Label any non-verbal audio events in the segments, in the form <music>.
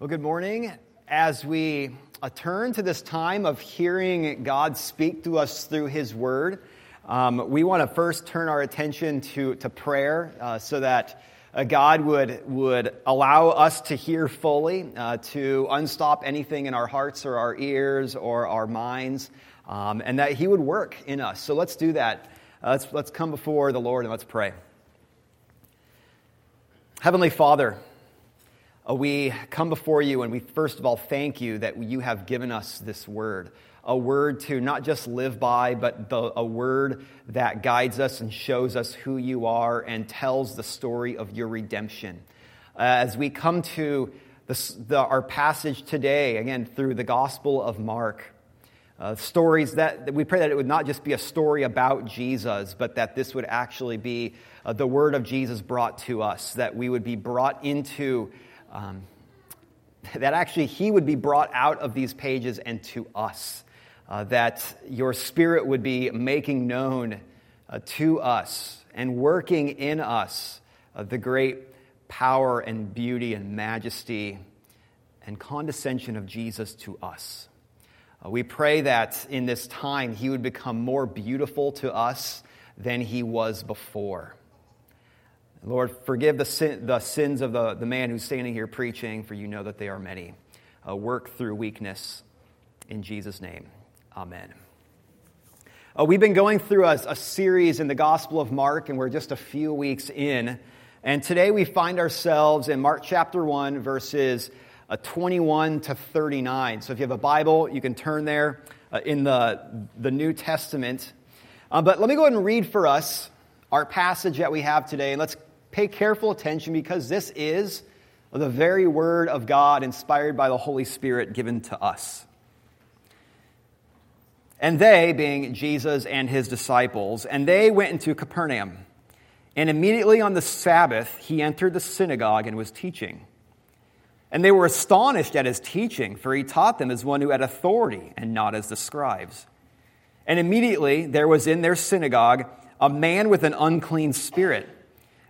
Well, good morning. As we uh, turn to this time of hearing God speak to us through His Word, um, we want to first turn our attention to, to prayer uh, so that uh, God would, would allow us to hear fully, uh, to unstop anything in our hearts or our ears or our minds, um, and that He would work in us. So let's do that. Uh, let's, let's come before the Lord and let's pray. Heavenly Father, uh, we come before you and we first of all thank you that you have given us this word. A word to not just live by, but the, a word that guides us and shows us who you are and tells the story of your redemption. Uh, as we come to the, the, our passage today, again, through the Gospel of Mark, uh, stories that, that, we pray that it would not just be a story about Jesus, but that this would actually be uh, the word of Jesus brought to us, that we would be brought into um, that actually he would be brought out of these pages and to us, uh, that your spirit would be making known uh, to us and working in us uh, the great power and beauty and majesty and condescension of Jesus to us. Uh, we pray that in this time he would become more beautiful to us than he was before. Lord, forgive the, sin, the sins of the, the man who's standing here preaching, for you know that they are many. Uh, work through weakness. In Jesus' name, amen. Uh, we've been going through a, a, series in the Gospel of Mark, and we're just a few weeks in. And today we find ourselves in Mark chapter 1, verses uh, 21 to 39. So if you have a Bible, you can turn there uh, in the, the New Testament. Uh, but let me go ahead and read for us our passage that we have today, and let's Pay careful attention because this is the very word of God inspired by the Holy Spirit given to us. And they, being Jesus and his disciples, and they went into Capernaum. And immediately on the Sabbath, he entered the synagogue and was teaching. And they were astonished at his teaching, for he taught them as one who had authority and not as the scribes. And immediately there was in their synagogue a man with an unclean spirit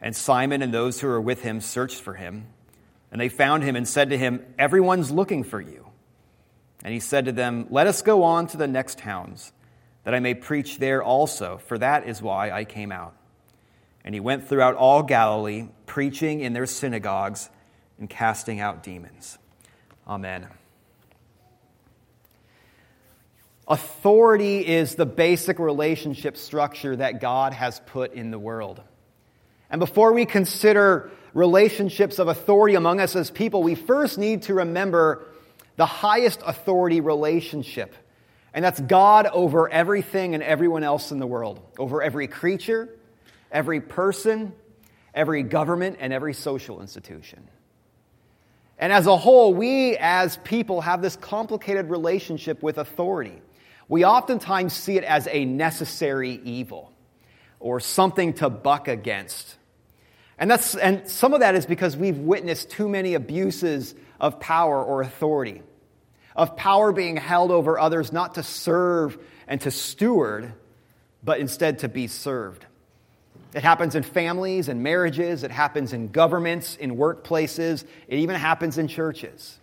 And Simon and those who were with him searched for him. And they found him and said to him, Everyone's looking for you. And he said to them, Let us go on to the next towns, that I may preach there also, for that is why I came out. And he went throughout all Galilee, preaching in their synagogues and casting out demons. Amen. Authority is the basic relationship structure that God has put in the world. And before we consider relationships of authority among us as people, we first need to remember the highest authority relationship. And that's God over everything and everyone else in the world, over every creature, every person, every government, and every social institution. And as a whole, we as people have this complicated relationship with authority. We oftentimes see it as a necessary evil or something to buck against. And, that's, and some of that is because we've witnessed too many abuses of power or authority, of power being held over others not to serve and to steward, but instead to be served. It happens in families and marriages, it happens in governments, in workplaces, it even happens in churches.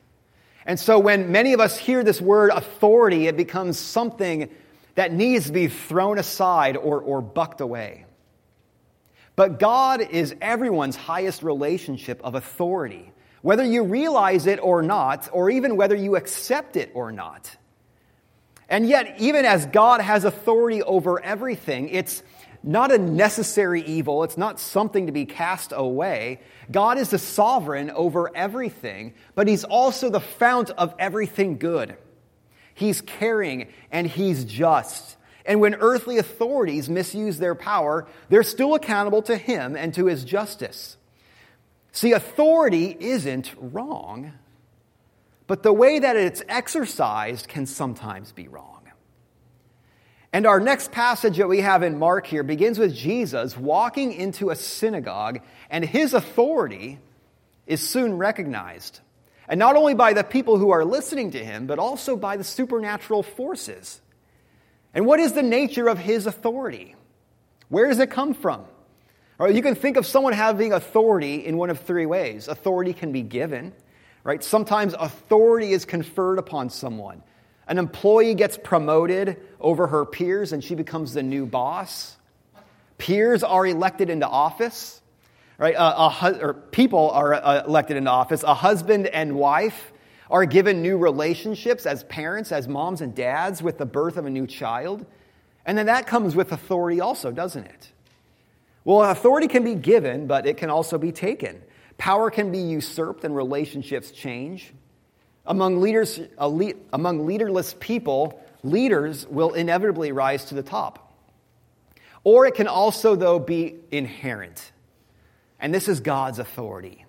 And so when many of us hear this word authority, it becomes something that needs to be thrown aside or, or bucked away. But God is everyone's highest relationship of authority, whether you realize it or not, or even whether you accept it or not. And yet, even as God has authority over everything, it's not a necessary evil. It's not something to be cast away. God is the sovereign over everything, but He's also the fount of everything good. He's caring and He's just. And when earthly authorities misuse their power, they're still accountable to Him and to His justice. See, authority isn't wrong, but the way that it's exercised can sometimes be wrong. And our next passage that we have in Mark here begins with Jesus walking into a synagogue, and his authority is soon recognized. And not only by the people who are listening to him, but also by the supernatural forces. And what is the nature of his authority? Where does it come from? Or you can think of someone having authority in one of three ways. Authority can be given, right? Sometimes authority is conferred upon someone. An employee gets promoted over her peers and she becomes the new boss. Peers are elected into office, right? A, a, or people are uh, elected into office. A husband and wife are given new relationships as parents, as moms and dads, with the birth of a new child. And then that comes with authority also, doesn't it? Well, authority can be given, but it can also be taken. Power can be usurped and relationships change. Among, leaders, among leaderless people, leaders will inevitably rise to the top. Or it can also, though, be inherent. And this is God's authority.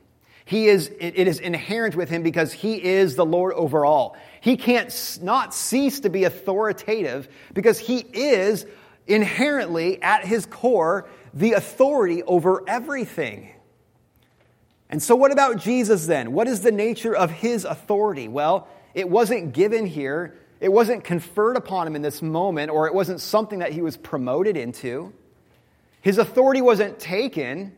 He is, it is inherent with him because he is the Lord over all. He can't not cease to be authoritative because he is inherently, at his core, the authority over everything. And so, what about Jesus then? What is the nature of his authority? Well, it wasn't given here, it wasn't conferred upon him in this moment, or it wasn't something that he was promoted into. His authority wasn't taken.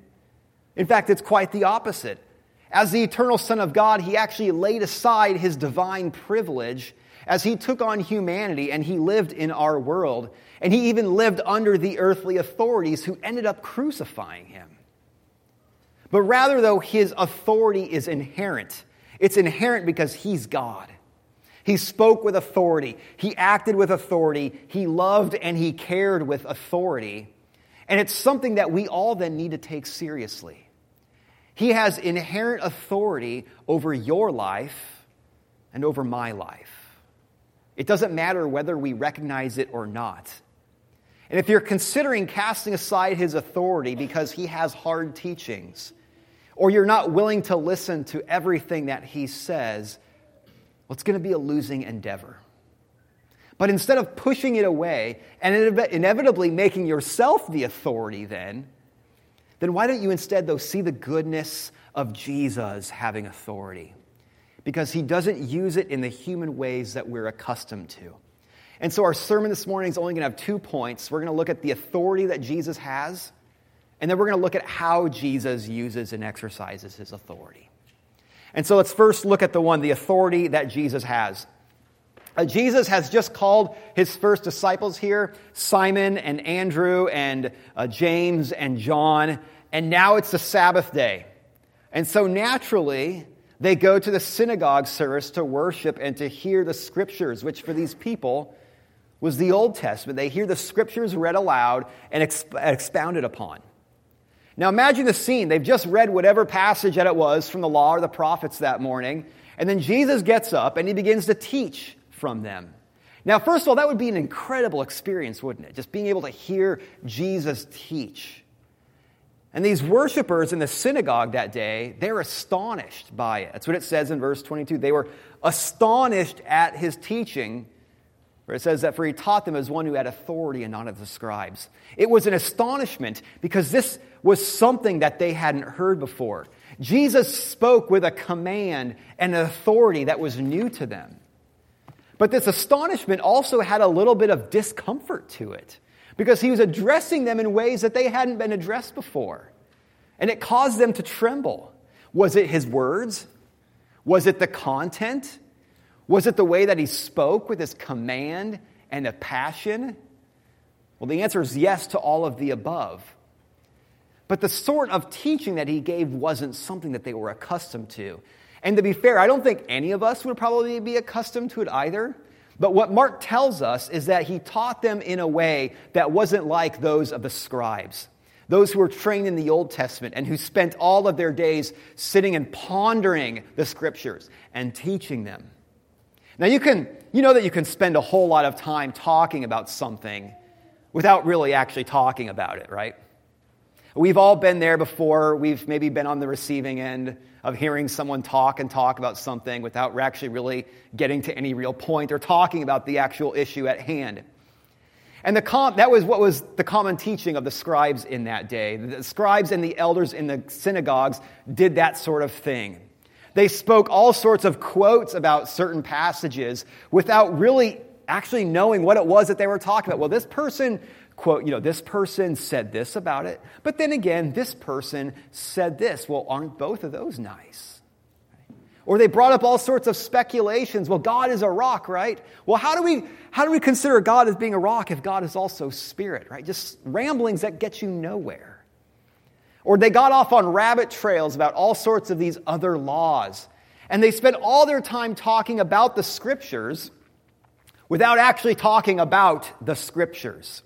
In fact, it's quite the opposite. As the eternal Son of God, he actually laid aside his divine privilege as he took on humanity and he lived in our world. And he even lived under the earthly authorities who ended up crucifying him. But rather, though, his authority is inherent. It's inherent because he's God. He spoke with authority, he acted with authority, he loved and he cared with authority. And it's something that we all then need to take seriously. He has inherent authority over your life and over my life. It doesn't matter whether we recognize it or not. And if you're considering casting aside his authority because he has hard teachings, or you're not willing to listen to everything that he says, well, it's going to be a losing endeavor. But instead of pushing it away and inevitably making yourself the authority, then, then why don't you instead, though, see the goodness of Jesus having authority? Because he doesn't use it in the human ways that we're accustomed to. And so our sermon this morning is only going to have two points. We're going to look at the authority that Jesus has and then we're going to look at how Jesus uses and exercises his authority. And so let's first look at the one, the authority that Jesus has. Uh, Jesus has just called his first disciples here Simon and Andrew and uh, James and John, and now it's the Sabbath day. And so naturally, they go to the synagogue service to worship and to hear the scriptures, which for these people was the Old Testament. They hear the scriptures read aloud and exp- expounded upon. Now imagine the scene. They've just read whatever passage that it was from the law or the prophets that morning, and then Jesus gets up and he begins to teach from them. Now, first of all, that would be an incredible experience, wouldn't it? Just being able to hear Jesus teach. And these worshipers in the synagogue that day, they're astonished by it. That's what it says in verse 22. They were astonished at his teaching where it says that for he taught them as one who had authority and not as the scribes. It was an astonishment because this was something that they hadn't heard before. Jesus spoke with a command and an authority that was new to them. But this astonishment also had a little bit of discomfort to it. because he was addressing them in ways that they hadn't been addressed before. And it caused them to tremble. Was it his words? Was it the content? Was it the way that he spoke with his command and a passion? Well, the answer is yes to all of the above. But the sort of teaching that he gave wasn't something that they were accustomed to. And to be fair, I don't think any of us would probably be accustomed to it either. But what Mark tells us is that he taught them in a way that wasn't like those of the scribes, those who were trained in the Old Testament and who spent all of their days sitting and pondering the scriptures and teaching them. Now, you, can, you know that you can spend a whole lot of time talking about something without really actually talking about it, right? We've all been there before. We've maybe been on the receiving end of hearing someone talk and talk about something without actually really getting to any real point or talking about the actual issue at hand. And the com- that was what was the common teaching of the scribes in that day. The scribes and the elders in the synagogues did that sort of thing. They spoke all sorts of quotes about certain passages without really actually knowing what it was that they were talking about. Well, this person quote, you know, this person said this about it, but then again, this person said this. Well, aren't both of those nice? Or they brought up all sorts of speculations. Well, God is a rock, right? Well, how do we how do we consider God as being a rock if God is also spirit, right? Just ramblings that get you nowhere. Or they got off on rabbit trails about all sorts of these other laws. And they spent all their time talking about the scriptures without actually talking about the scriptures.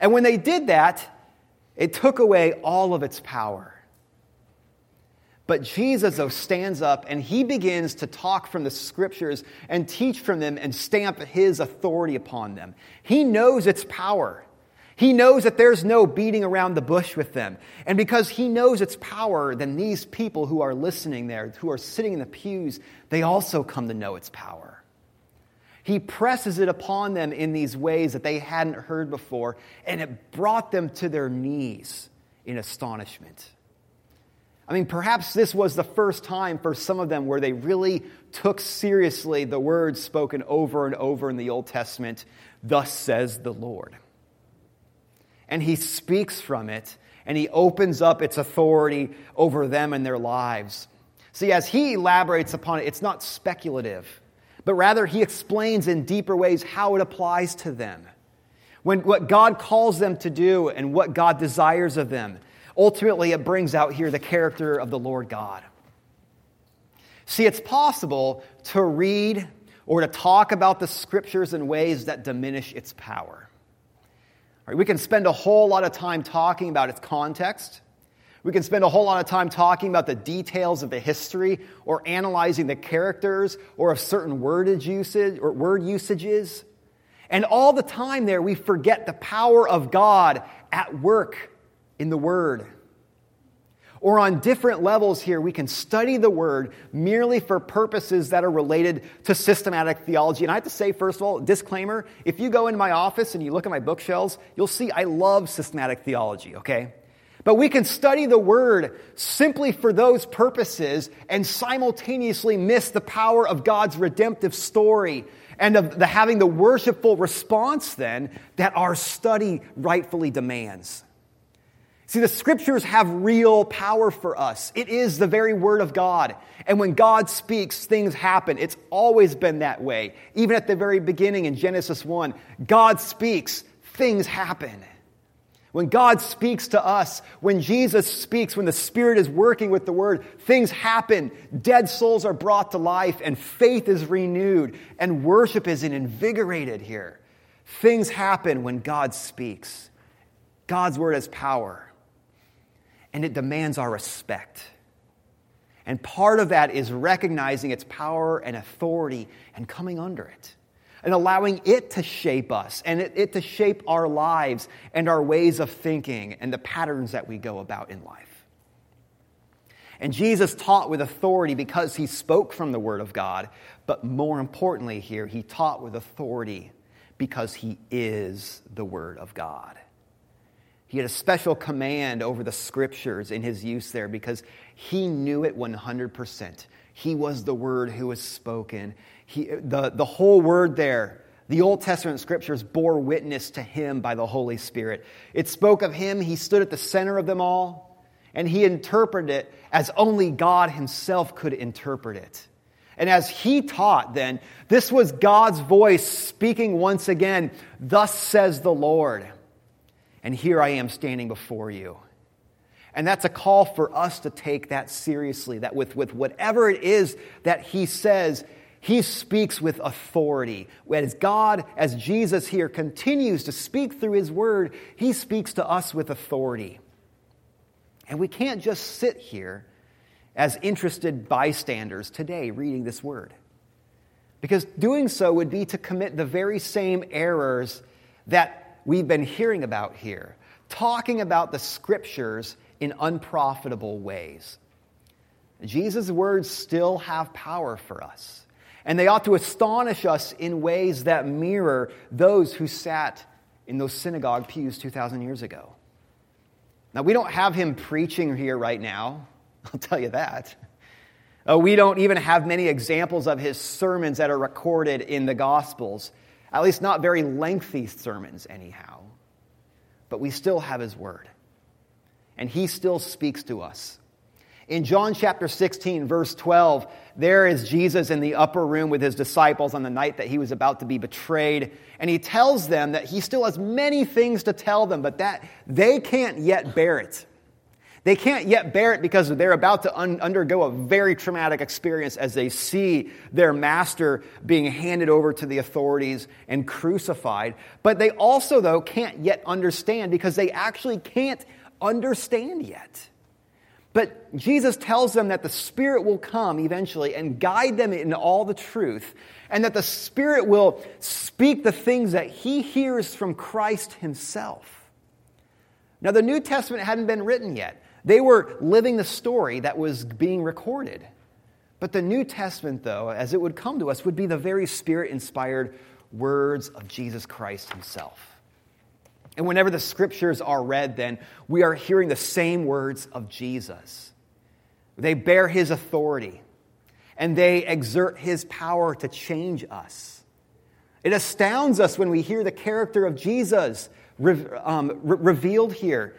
And when they did that, it took away all of its power. But Jesus, though, stands up and he begins to talk from the scriptures and teach from them and stamp his authority upon them. He knows its power. He knows that there's no beating around the bush with them. And because he knows its power, then these people who are listening there, who are sitting in the pews, they also come to know its power. He presses it upon them in these ways that they hadn't heard before, and it brought them to their knees in astonishment. I mean, perhaps this was the first time for some of them where they really took seriously the words spoken over and over in the Old Testament, Thus says the Lord. And he speaks from it, and he opens up its authority over them and their lives. See, as he elaborates upon it, it's not speculative but rather he explains in deeper ways how it applies to them. When what God calls them to do and what God desires of them, ultimately it brings out here the character of the Lord God. See, it's possible to read or to talk about the scriptures in ways that diminish its power. Right, we can spend a whole lot of time talking about its context we can spend a whole lot of time talking about the details of the history or analyzing the characters or of certain wordage usage or word usages. And all the time there, we forget the power of God at work in the Word. Or on different levels here, we can study the Word merely for purposes that are related to systematic theology. And I have to say, first of all, disclaimer if you go into my office and you look at my bookshelves, you'll see I love systematic theology, okay? But we can study the Word simply for those purposes and simultaneously miss the power of God's redemptive story and of the, having the worshipful response then that our study rightfully demands. See, the scriptures have real power for us. It is the very word of God. And when God speaks, things happen. It's always been that way. Even at the very beginning in Genesis 1, God speaks, things happen. When God speaks to us, when Jesus speaks, when the Spirit is working with the Word, things happen. Dead souls are brought to life, and faith is renewed, and worship is invigorated here. Things happen when God speaks. God's Word has power, and it demands our respect. And part of that is recognizing its power and authority and coming under it and allowing it to shape us and it, it, to shape our lives and our ways of thinking and the patterns that we go about in life. And Jesus taught with authority because he spoke from the Word of God, but more importantly, here, he taught with authority because he is the Word of God. He had a special command over the scriptures in his use there because he knew it 100%. He was the Word who was spoken he, the, the whole word there, The Old Testament scriptures bore witness to him by the Holy Spirit. It spoke of him, he stood at the center of them all, and he interpreted it as only God himself could interpret it. And as he taught, then, this was God's voice speaking once again, Thus says the Lord. And here I am standing before you. And that's a call for us to take that seriously, that with, with whatever it is that he says, he speaks with authority. As God, as Jesus here continues to speak through his word, he speaks to us with authority. And we can't just sit here as interested bystanders today reading this word. Because doing so would be to commit the very same errors that we've been hearing about here, talking about the scriptures in unprofitable ways. Jesus' words still have power for us and they ought to astonish us in ways that mirror those who sat in those synagogue pews 2,000 years ago. Now, we don't have him preaching here right now, <laughs> I'll tell you that. Uh, we don't even have many examples of his sermons that are recorded in the Gospels, at least not very lengthy sermons, anyhow. But we still have his word, and he still speaks to us. In John chapter 16, verse 12, there is Jesus in the upper room with his disciples on the night that he was about to be betrayed. And he tells them that he still has many things to tell them, but that they can't yet bear it. They can't yet bear it because they're about to un- undergo a very traumatic experience as they see their master being handed over to the authorities and crucified. But they also, though, can't yet understand because they actually can't understand yet. But Jesus tells them that the Spirit will come eventually and guide them in all the truth, and that the Spirit will speak the things that He hears from Christ Himself. Now, the New Testament hadn't been written yet. They were living the story that was being recorded. But the New Testament, though, as it would come to us, would be the very Spirit inspired words of Jesus Christ Himself. And whenever the scriptures are read, then we are hearing the same words of Jesus. They bear his authority and they exert his power to change us. It astounds us when we hear the character of Jesus re- um, re- revealed here.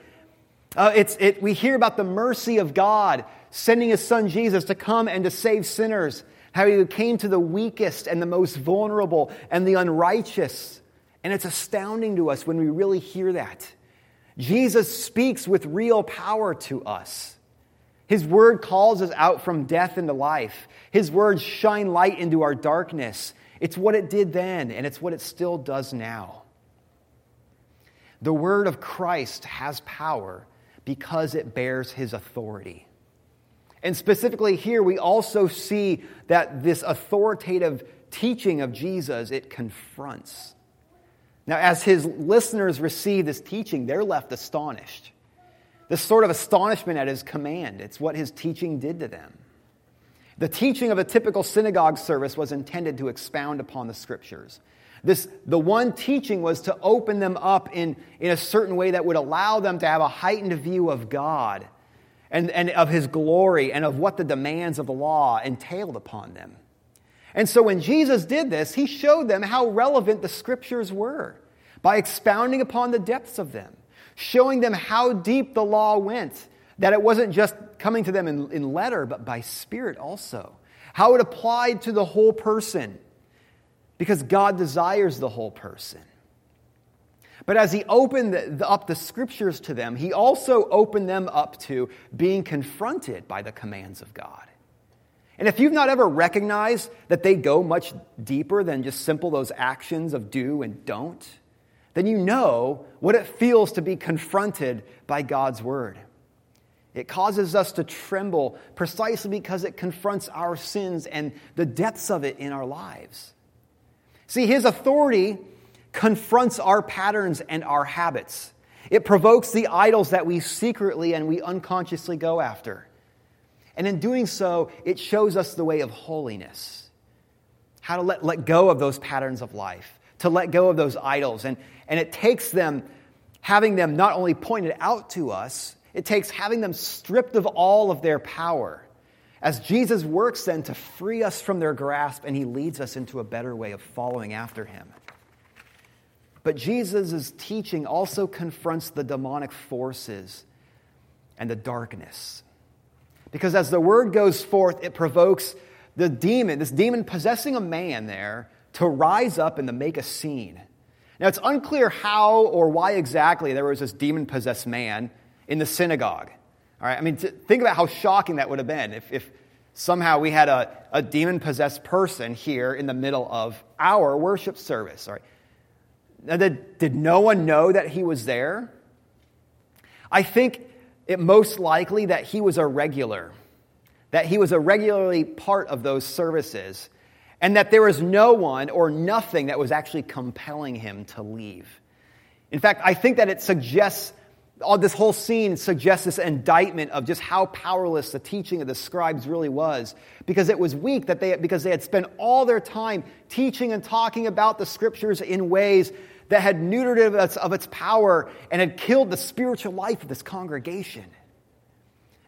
Uh, it's, it, we hear about the mercy of God sending his son Jesus to come and to save sinners, how he came to the weakest and the most vulnerable and the unrighteous and it's astounding to us when we really hear that. Jesus speaks with real power to us. His word calls us out from death into life. His words shine light into our darkness. It's what it did then, and it's what it still does now. The word of Christ has power because it bears his authority. And specifically here, we also see that this authoritative teaching of Jesus, it confronts. Now, as his listeners receive this teaching, they're left astonished. This sort of astonishment at his command. It's what his teaching did to them. The teaching of a typical synagogue service was intended to expound upon the scriptures. This, the one teaching was to open them up in, in a certain way that would allow them to have a heightened view of God and, and of his glory and of what the demands of the law entailed upon them. And so when Jesus did this, he showed them how relevant the scriptures were by expounding upon the depths of them, showing them how deep the law went, that it wasn't just coming to them in, in letter, but by spirit also, how it applied to the whole person, because God desires the whole person. But as he opened the, up the scriptures to them, he also opened them up to being confronted by the commands of God. And if you've not ever recognized that they go much deeper than just simple those actions of do and don't, then you know what it feels to be confronted by God's word. It causes us to tremble precisely because it confronts our sins and the depths of it in our lives. See, his authority confronts our patterns and our habits. It provokes the idols that we secretly and we unconsciously go after. And in doing so, it shows us the way of holiness. How to let, let go of those patterns of life, to let go of those idols. And, and it takes them, having them not only pointed out to us, it takes having them stripped of all of their power. As Jesus works then to free us from their grasp and he leads us into a better way of following after him. But Jesus' teaching also confronts the demonic forces and the darkness. Because as the word goes forth, it provokes the demon, this demon possessing a man there, to rise up and to make a scene. Now, it's unclear how or why exactly there was this demon possessed man in the synagogue. All right, I mean, think about how shocking that would have been if, if somehow we had a, a demon possessed person here in the middle of our worship service. All right. Now, did, did no one know that he was there? I think it most likely that he was a regular, that he was a regularly part of those services, and that there was no one or nothing that was actually compelling him to leave. In fact, I think that it suggests all this whole scene suggests this indictment of just how powerless the teaching of the scribes really was. Because it was weak that they because they had spent all their time teaching and talking about the scriptures in ways that had neutered it of its power and had killed the spiritual life of this congregation.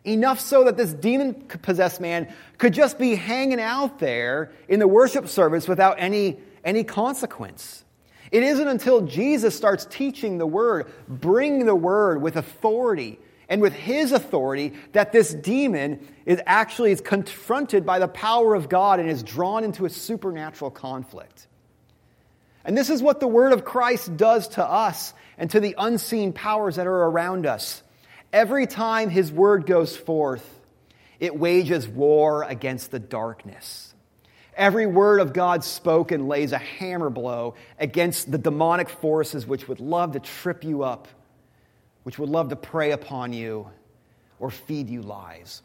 Enough so that this demon possessed man could just be hanging out there in the worship service without any any consequence it isn't until Jesus starts teaching the word, bringing the word with authority, and with his authority that this demon is actually is confronted by the power of God and is drawn into a supernatural conflict. And this is what the word of Christ does to us and to the unseen powers that are around us. Every time his word goes forth, it wages war against the darkness. Every word of God spoken lays a hammer blow against the demonic forces which would love to trip you up, which would love to prey upon you or feed you lies.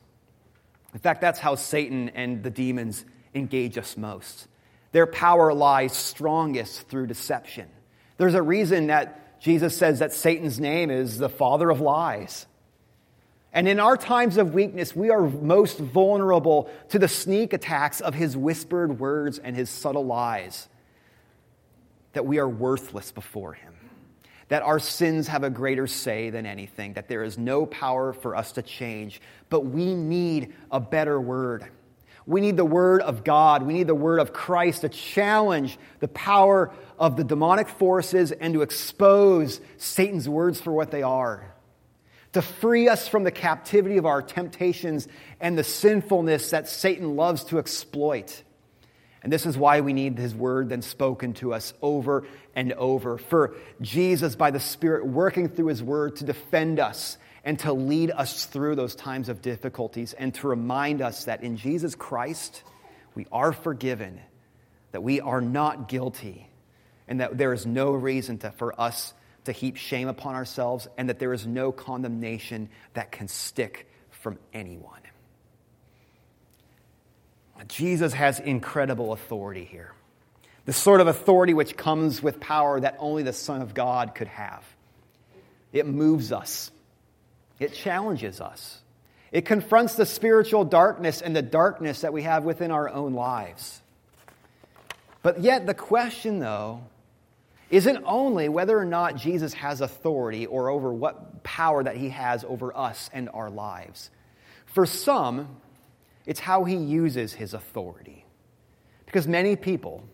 In fact, that's how Satan and the demons engage us most. Their power lies strongest through deception. There's a reason that Jesus says that Satan's name is the father of lies. And in our times of weakness, we are most vulnerable to the sneak attacks of his whispered words and his subtle lies. That we are worthless before him. That our sins have a greater say than anything. That there is no power for us to change. But we need a better word. We need the word of God. We need the word of Christ to challenge the power of the demonic forces and to expose Satan's words for what they are to free us from the captivity of our temptations and the sinfulness that Satan loves to exploit. And this is why we need his word then spoken to us over and over. For Jesus, by the Spirit, working through his word to defend us and to lead us through those times of difficulties and to remind us that in Jesus Christ, we are forgiven, that we are not guilty, and that there is no reason to, for us to heap shame upon ourselves, and that there is no condemnation that can stick from anyone. Jesus has incredible authority here. The sort of authority which comes with power that only the Son of God could have. It moves us, it challenges us, it confronts the spiritual darkness and the darkness that we have within our own lives. But yet, the question, though, isn't only whether or not Jesus has authority or over what power that he has over us and our lives. For some, it's how he uses his authority. Because many people,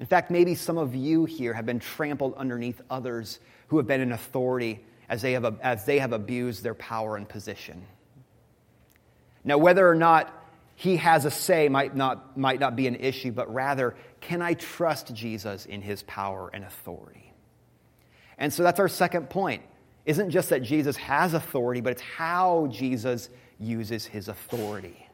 in fact, maybe some of you here have been trampled underneath others who have been in authority as they have, as they have abused their power and position. Now, whether or not he has a say might not, might not be an issue, but rather, can I trust Jesus in his power and authority? And so that's our second point. Isn't just that Jesus has authority, but it's how Jesus uses his authority.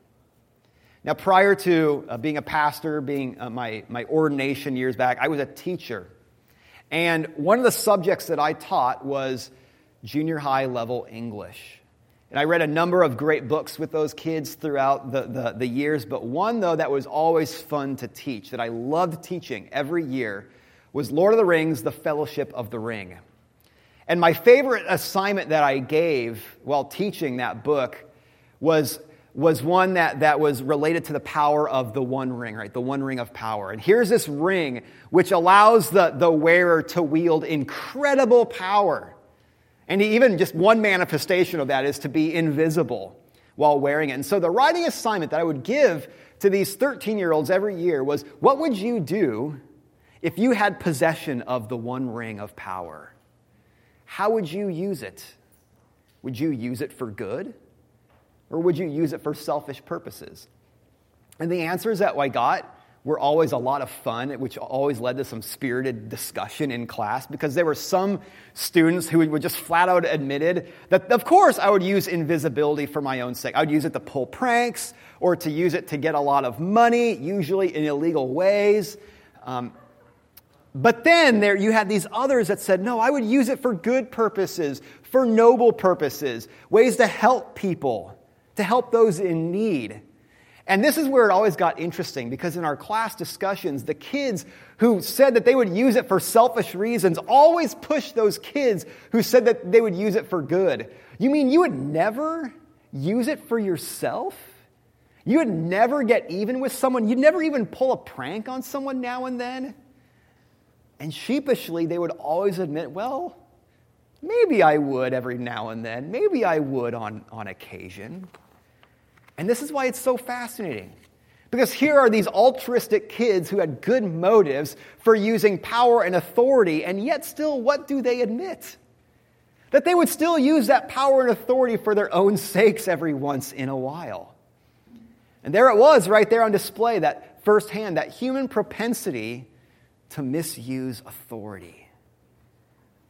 Now, prior to uh, being a pastor, being uh, my, my ordination years back, I was a teacher. And one of the subjects that I taught was junior high level English. And I read a number of great books with those kids throughout the, the, the, years, but one, though, that was always fun to teach, that I loved teaching every year, was Lord of the Rings, The Fellowship of the Ring. And my favorite assignment that I gave while teaching that book was, was one that, that was related to the power of the One Ring, right? The One Ring of Power. And here's this ring which allows the, the wearer to wield incredible power and even just one manifestation of that is to be invisible while wearing it. And so the writing assignment that I would give to these 13 year olds every year was what would you do if you had possession of the one ring of power, how would you use it? Would you use it for good? Or would you use it for selfish purposes? And the answers that I got were always a lot of fun, which always led to some spirited discussion in class because there were some students who would just flat out admitted that, of course, I would use invisibility for my own sake. I would use it to pull pranks or to use it to get a lot of money, usually in illegal ways. Um, but then there you had these others that said, no, I would use it for good purposes, for noble purposes, ways to help people, to help those in need. And this is where it always got interesting because in our class discussions, the kids who said that they would use it for selfish reasons always pushed those kids who said that they would use it for good. You mean you would never use it for yourself? You would never get even with someone? You'd never even pull a prank on someone now and then? And sheepishly, they would always admit, well, maybe I would every now and then. Maybe I would on, on occasion. And this is why it's so fascinating. Because here are these altruistic kids who had good motives for using power and authority, and yet still, what do they admit? That they would still use that power and authority for their own sakes every once in a while. And there it was, right there on display, that firsthand, that human propensity to misuse authority.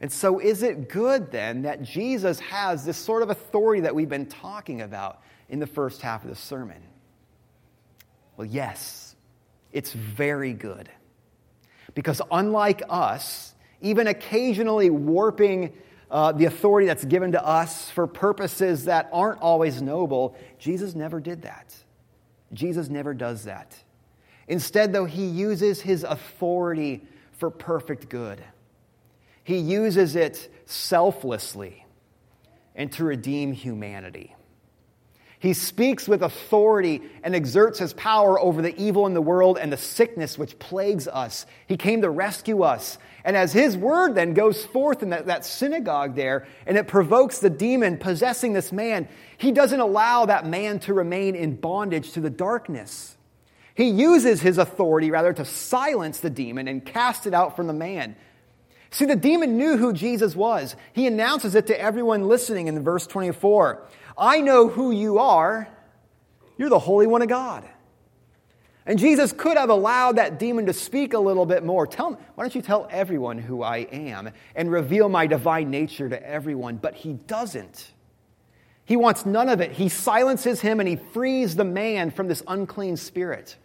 And so, is it good then that Jesus has this sort of authority that we've been talking about? In the first half of the sermon? Well, yes, it's very good. Because unlike us, even occasionally warping uh, the authority that's given to us for purposes that aren't always noble, Jesus never did that. Jesus never does that. Instead, though, he uses his authority for perfect good. He uses it selflessly and to redeem humanity. He speaks with authority and exerts his power over the evil in the world and the sickness which plagues us. He came to rescue us. And as his word then goes forth in that, that synagogue there, and it provokes the demon possessing this man, he doesn't allow that man to remain in bondage to the darkness. He uses his authority, rather, to silence the demon and cast it out from the man. See, the demon knew who Jesus was. He announces it to everyone listening in verse 24. I know who you are. You're the Holy One of God. And Jesus could have allowed that demon to speak a little bit more. Tell, why don't you tell everyone who I am and reveal my divine nature to everyone? But he doesn't. He wants none of it. He silences him and he frees the man from this unclean spirit.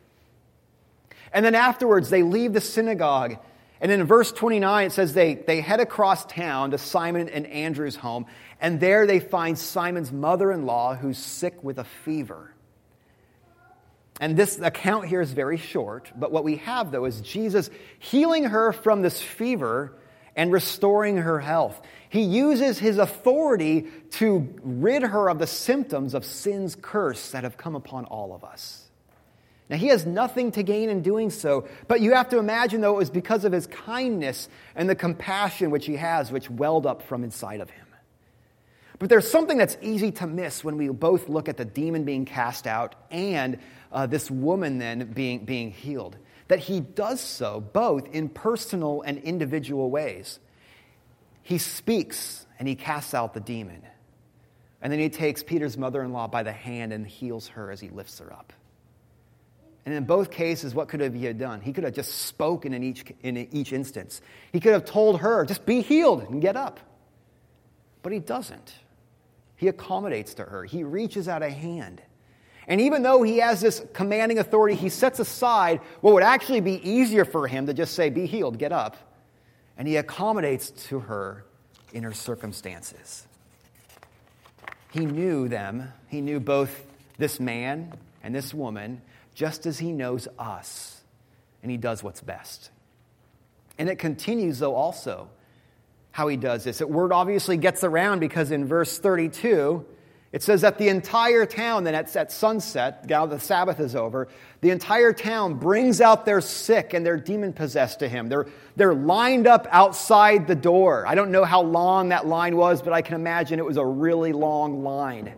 And then afterwards, they leave the synagogue and in verse 29, it says they, they head across town to Simon and Andrew's home, and there they find Simon's mother in law who's sick with a fever. And this account here is very short, but what we have, though, is Jesus healing her from this fever and restoring her health. He uses his authority to rid her of the symptoms of sin's curse that have come upon all of us. Now, he has nothing to gain in doing so, but you have to imagine, though, it was because of his kindness and the compassion which he has, which welled up from inside of him. But there's something that's easy to miss when we both look at the demon being cast out and uh, this woman then being, being healed. That he does so both in personal and individual ways. He speaks and he casts out the demon. And then he takes Peter's mother in law by the hand and heals her as he lifts her up. And in both cases, what could he have done? He could have just spoken in each, in each instance. He could have told her, just be healed and get up. But he doesn't. He accommodates to her, he reaches out a hand. And even though he has this commanding authority, he sets aside what would actually be easier for him to just say, Be healed, get up. And he accommodates to her in her circumstances. He knew them, he knew both this man and this woman just as he knows us, and he does what's best. And it continues, though, also how he does this. That word obviously gets around because in verse 32, it says that the entire town, then at, at sunset, now the Sabbath is over, the entire town brings out their sick and their demon possessed to him. They're, they're lined up outside the door. I don't know how long that line was, but I can imagine it was a really long line.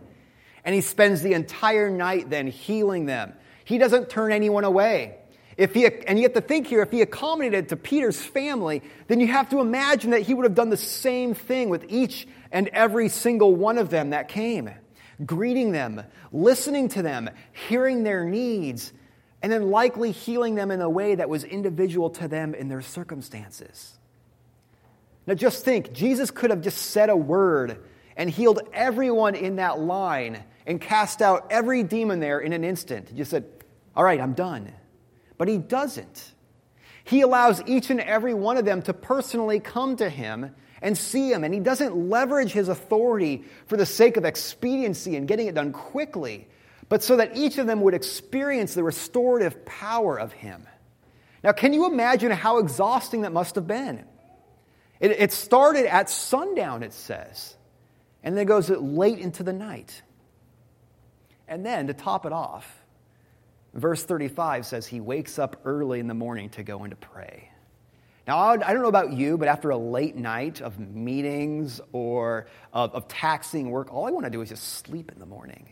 And he spends the entire night then healing them he doesn't turn anyone away. If he, and you have to think here, if he accommodated to Peter's family, then you have to imagine that he would have done the same thing with each and every single one of them that came, greeting them, listening to them, hearing their needs, and then likely healing them in a way that was individual to them in their circumstances. Now, just think Jesus could have just said a word and healed everyone in that line and cast out every demon there in an instant. He just said, All right, I'm done. But he doesn't. He allows each and every one of them to personally come to him and see him. And he doesn't leverage his authority for the sake of expediency and getting it done quickly, but so that each of them would experience the restorative power of him. Now, can you imagine how exhausting that must have been? It, it started at sundown, it says, and then it goes late into the night. And then, to top it off, verse 35 says he wakes up early in the morning to go and to pray. Now, I don't know about you, but after a late night of meetings or of, of taxing work, all I want to do is just sleep in the morning.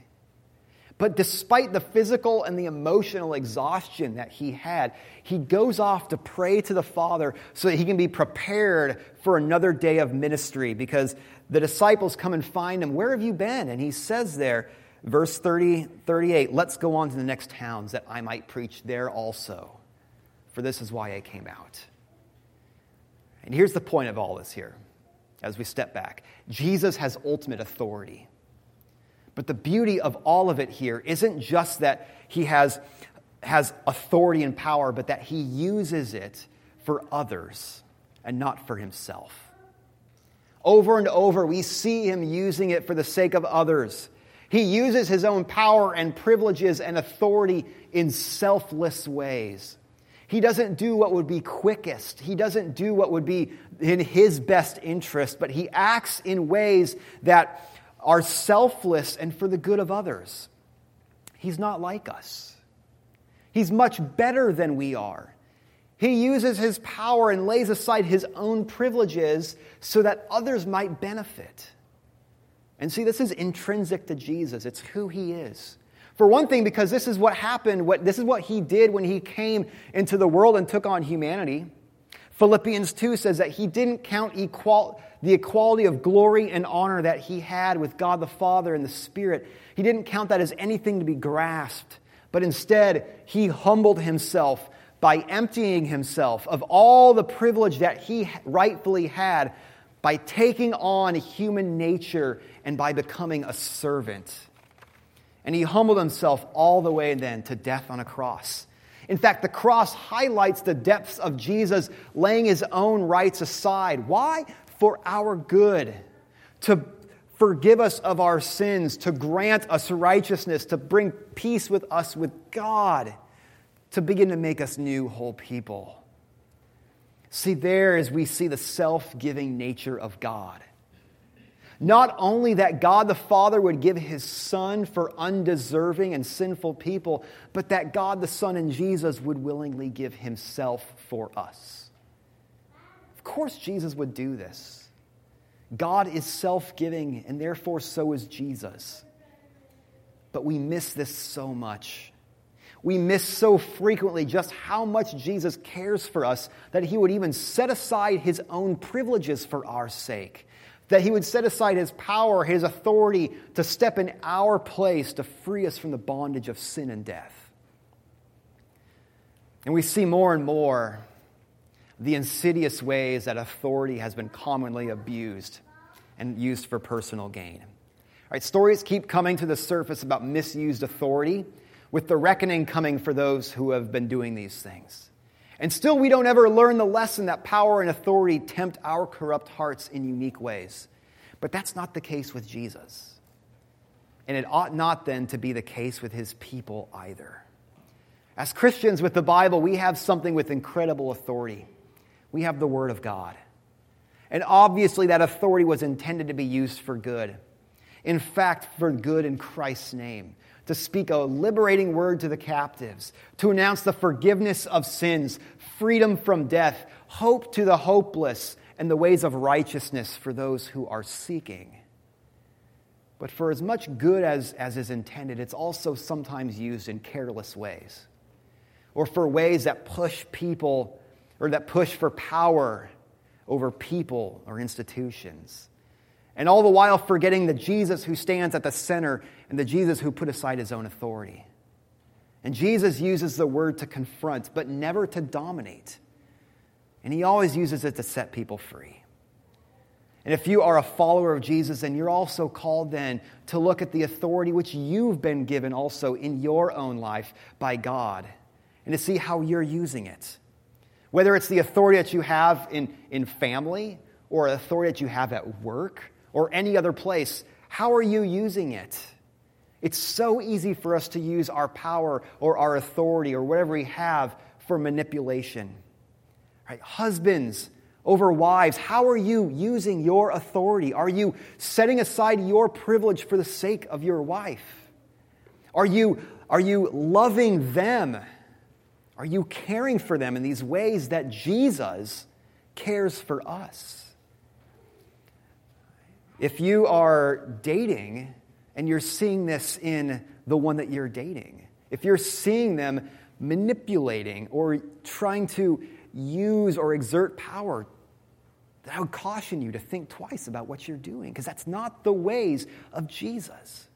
But despite the physical and the emotional exhaustion that he had, he goes off to pray to the Father so that he can be prepared for another day of ministry because the disciples come and find him. Where have you been? And he says there, verse 30, 38, let's go on to the next towns that I might preach there also. For this is why I came out. And here's the point of all this here as we step back Jesus has ultimate authority. But the beauty of all of it here isn't just that he has, has authority and power, but that he uses it for others and not for himself. Over and over, we see him using it for the sake of others. He uses his own power and privileges and authority in selfless ways. He doesn't do what would be quickest. He doesn't do what would be in his best interest, but he acts in ways that are selfless and for the good of others. He's not like us. He's much better than we are. He uses his power and lays aside his own privileges so that others might benefit. And see, this is intrinsic to Jesus, it's who he is. For one thing, because this is what happened, what, this is what he did when he came into the world and took on humanity. Philippians 2 says that he didn't count equal, the equality of glory and honor that he had with God the Father and the Spirit. He didn't count that as anything to be grasped, but instead, he humbled himself by emptying himself of all the privilege that he rightfully had by taking on human nature and by becoming a servant. And he humbled himself all the way then to death on a cross. In fact, the cross highlights the depths of Jesus laying his own rights aside. Why? For our good. To forgive us of our sins, to grant us righteousness, to bring peace with us with God, to begin to make us new, whole people. See, there as we see the self giving nature of God. Not only that God the Father would give his Son for undeserving and sinful people, but that God the Son and Jesus would willingly give himself for us. Of course, Jesus would do this. God is self giving, and therefore so is Jesus. But we miss this so much. We miss so frequently just how much Jesus cares for us that he would even set aside his own privileges for our sake that he would set aside his power, his authority to step in our place to free us from the bondage of sin and death. And we see more and more the insidious ways that authority has been commonly abused and used for personal gain. All right, stories keep coming to the surface about misused authority, with the reckoning coming for those who have been doing these things. And still, we don't ever learn the lesson that power and authority tempt our corrupt hearts in unique ways. But that's not the case with Jesus. And it ought not then to be the case with his people either. As Christians with the Bible, we have something with incredible authority. We have the Word of God. And obviously, that authority was intended to be used for good. In fact, for good in Christ's name to speak a liberating word to the captives, to announce the forgiveness of sins, freedom from death, hope to the hopeless, and the ways of righteousness for those who are seeking. But for as much good as, as is intended, it's also sometimes used in careless ways. or for ways that push people or that push for power over people or institutions. And all the while forgetting the Jesus who stands at the center and the Jesus who put aside his own authority. And Jesus uses the word to confront, but never to dominate. And he always uses it to set people free. And if you are a follower of Jesus, then you're also called then to look at the authority which you've been given also in your own life by God and to see how you're using it. Whether it's the authority that you have in, in family or authority that you have at work or any other place, how are you using it? It's so easy for us to use our power or our authority or whatever we have for manipulation. Right? Husbands over wives, how are you using your authority? Are you setting aside your privilege for the sake of your wife? Are you, are you loving them? Are you caring for them in these ways that Jesus cares for us? If you are dating and you're seeing this in the one that you're dating, if you're seeing them manipulating or trying to use or exert power, I would caution you to think twice about what you're doing because that's not the ways of Jesus.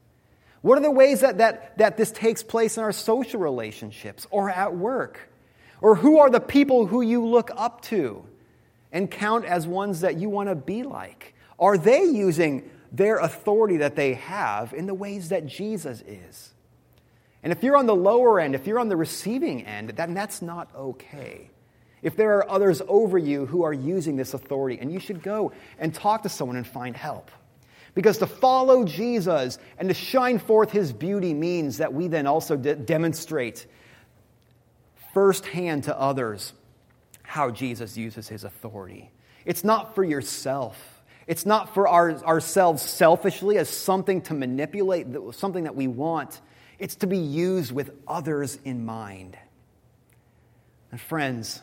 What are the ways that, that, that this takes place in our social relationships or at work? Or who are the people who you look up to and count as ones that you want to be like? Are they using their authority that they have in the ways that Jesus is? And if you're on the lower end, if you're on the receiving end, then that's not okay. If there are others over you who are using this authority, and you should go and talk to someone and find help. Because to follow Jesus and to shine forth his beauty means that we then also de- demonstrate firsthand to others how Jesus uses his authority. It's not for yourself. It's not for our, ourselves selfishly as something to manipulate, something that we want. It's to be used with others in mind. And friends,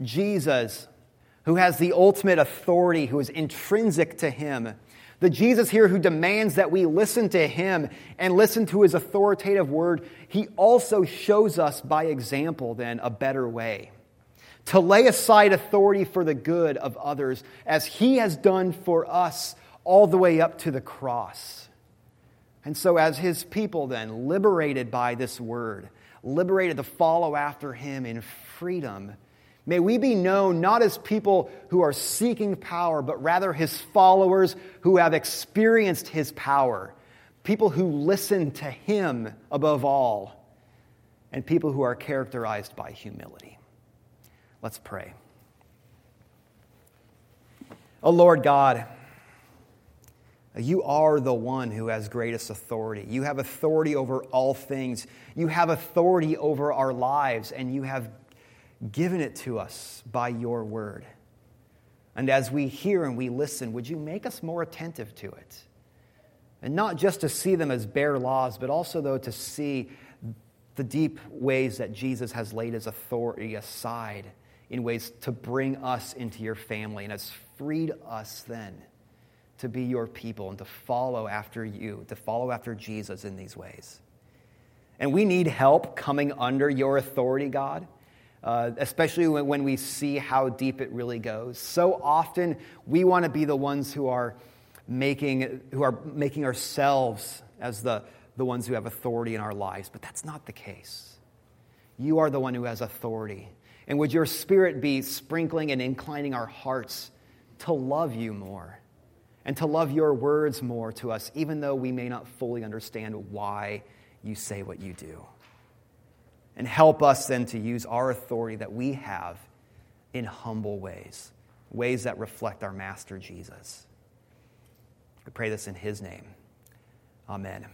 Jesus, who has the ultimate authority, who is intrinsic to him, the Jesus here who demands that we listen to him and listen to his authoritative word, he also shows us by example, then, a better way. To lay aside authority for the good of others, as he has done for us all the way up to the cross. And so, as his people, then, liberated by this word, liberated to follow after him in freedom, May we be known not as people who are seeking power, but rather his followers who have experienced his power, people who listen to him above all, and people who are characterized by humility. Let's pray. Oh Lord God, you are the one who has greatest authority. You have authority over all things. You have authority over our lives, and you have given it to us by your word. And as we hear and we listen, would you make us more attentive to it? And not just to see them as bare laws, but also, though, to see the deep ways that Jesus has laid his authority aside in ways to bring us into your family and has freed us then to be your people and to follow after you, to follow after Jesus in these ways. And we need help coming under your authority, God uh, especially when, when we see how deep it really goes. So often we want to be the ones who are making, who are making ourselves as the, the ones who have authority in our lives, but that's not the case. You are the one who has authority. And would your spirit be sprinkling and inclining our hearts to love you more and to love your words more to us, even though we may not fully understand why you say what you do? And help us then to use our authority that we have in humble ways, ways that reflect our Master Jesus. We pray this in His name. Amen.